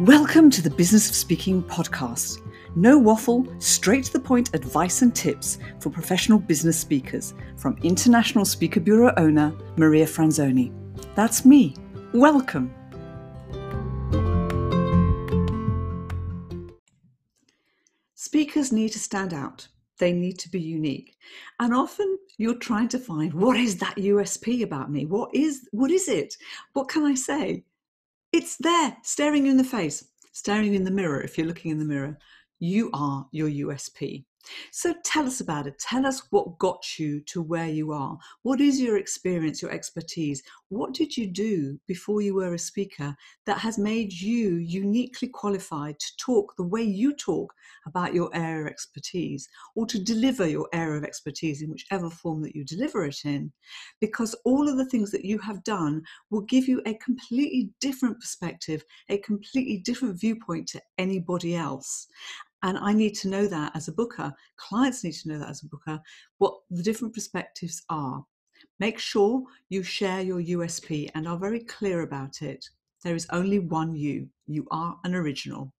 Welcome to the Business of Speaking podcast. No waffle, straight to the point advice and tips for professional business speakers from International Speaker Bureau owner Maria Franzoni. That's me. Welcome. Speakers need to stand out. They need to be unique. And often you're trying to find what is that USP about me? What is what is it? What can I say? It's there, staring you in the face, staring you in the mirror if you're looking in the mirror. You are your USP. So tell us about it. Tell us what got you to where you are. What is your experience, your expertise? What did you do before you were a speaker that has made you uniquely qualified to talk the way you talk about your area of expertise or to deliver your area of expertise in whichever form that you deliver it in? Because all of the things that you have done will give you a completely different perspective, a completely different viewpoint to anybody else. And I need to know that as a booker. Clients need to know that as a booker, what the different perspectives are. Make sure you share your USP and are very clear about it. There is only one you. You are an original.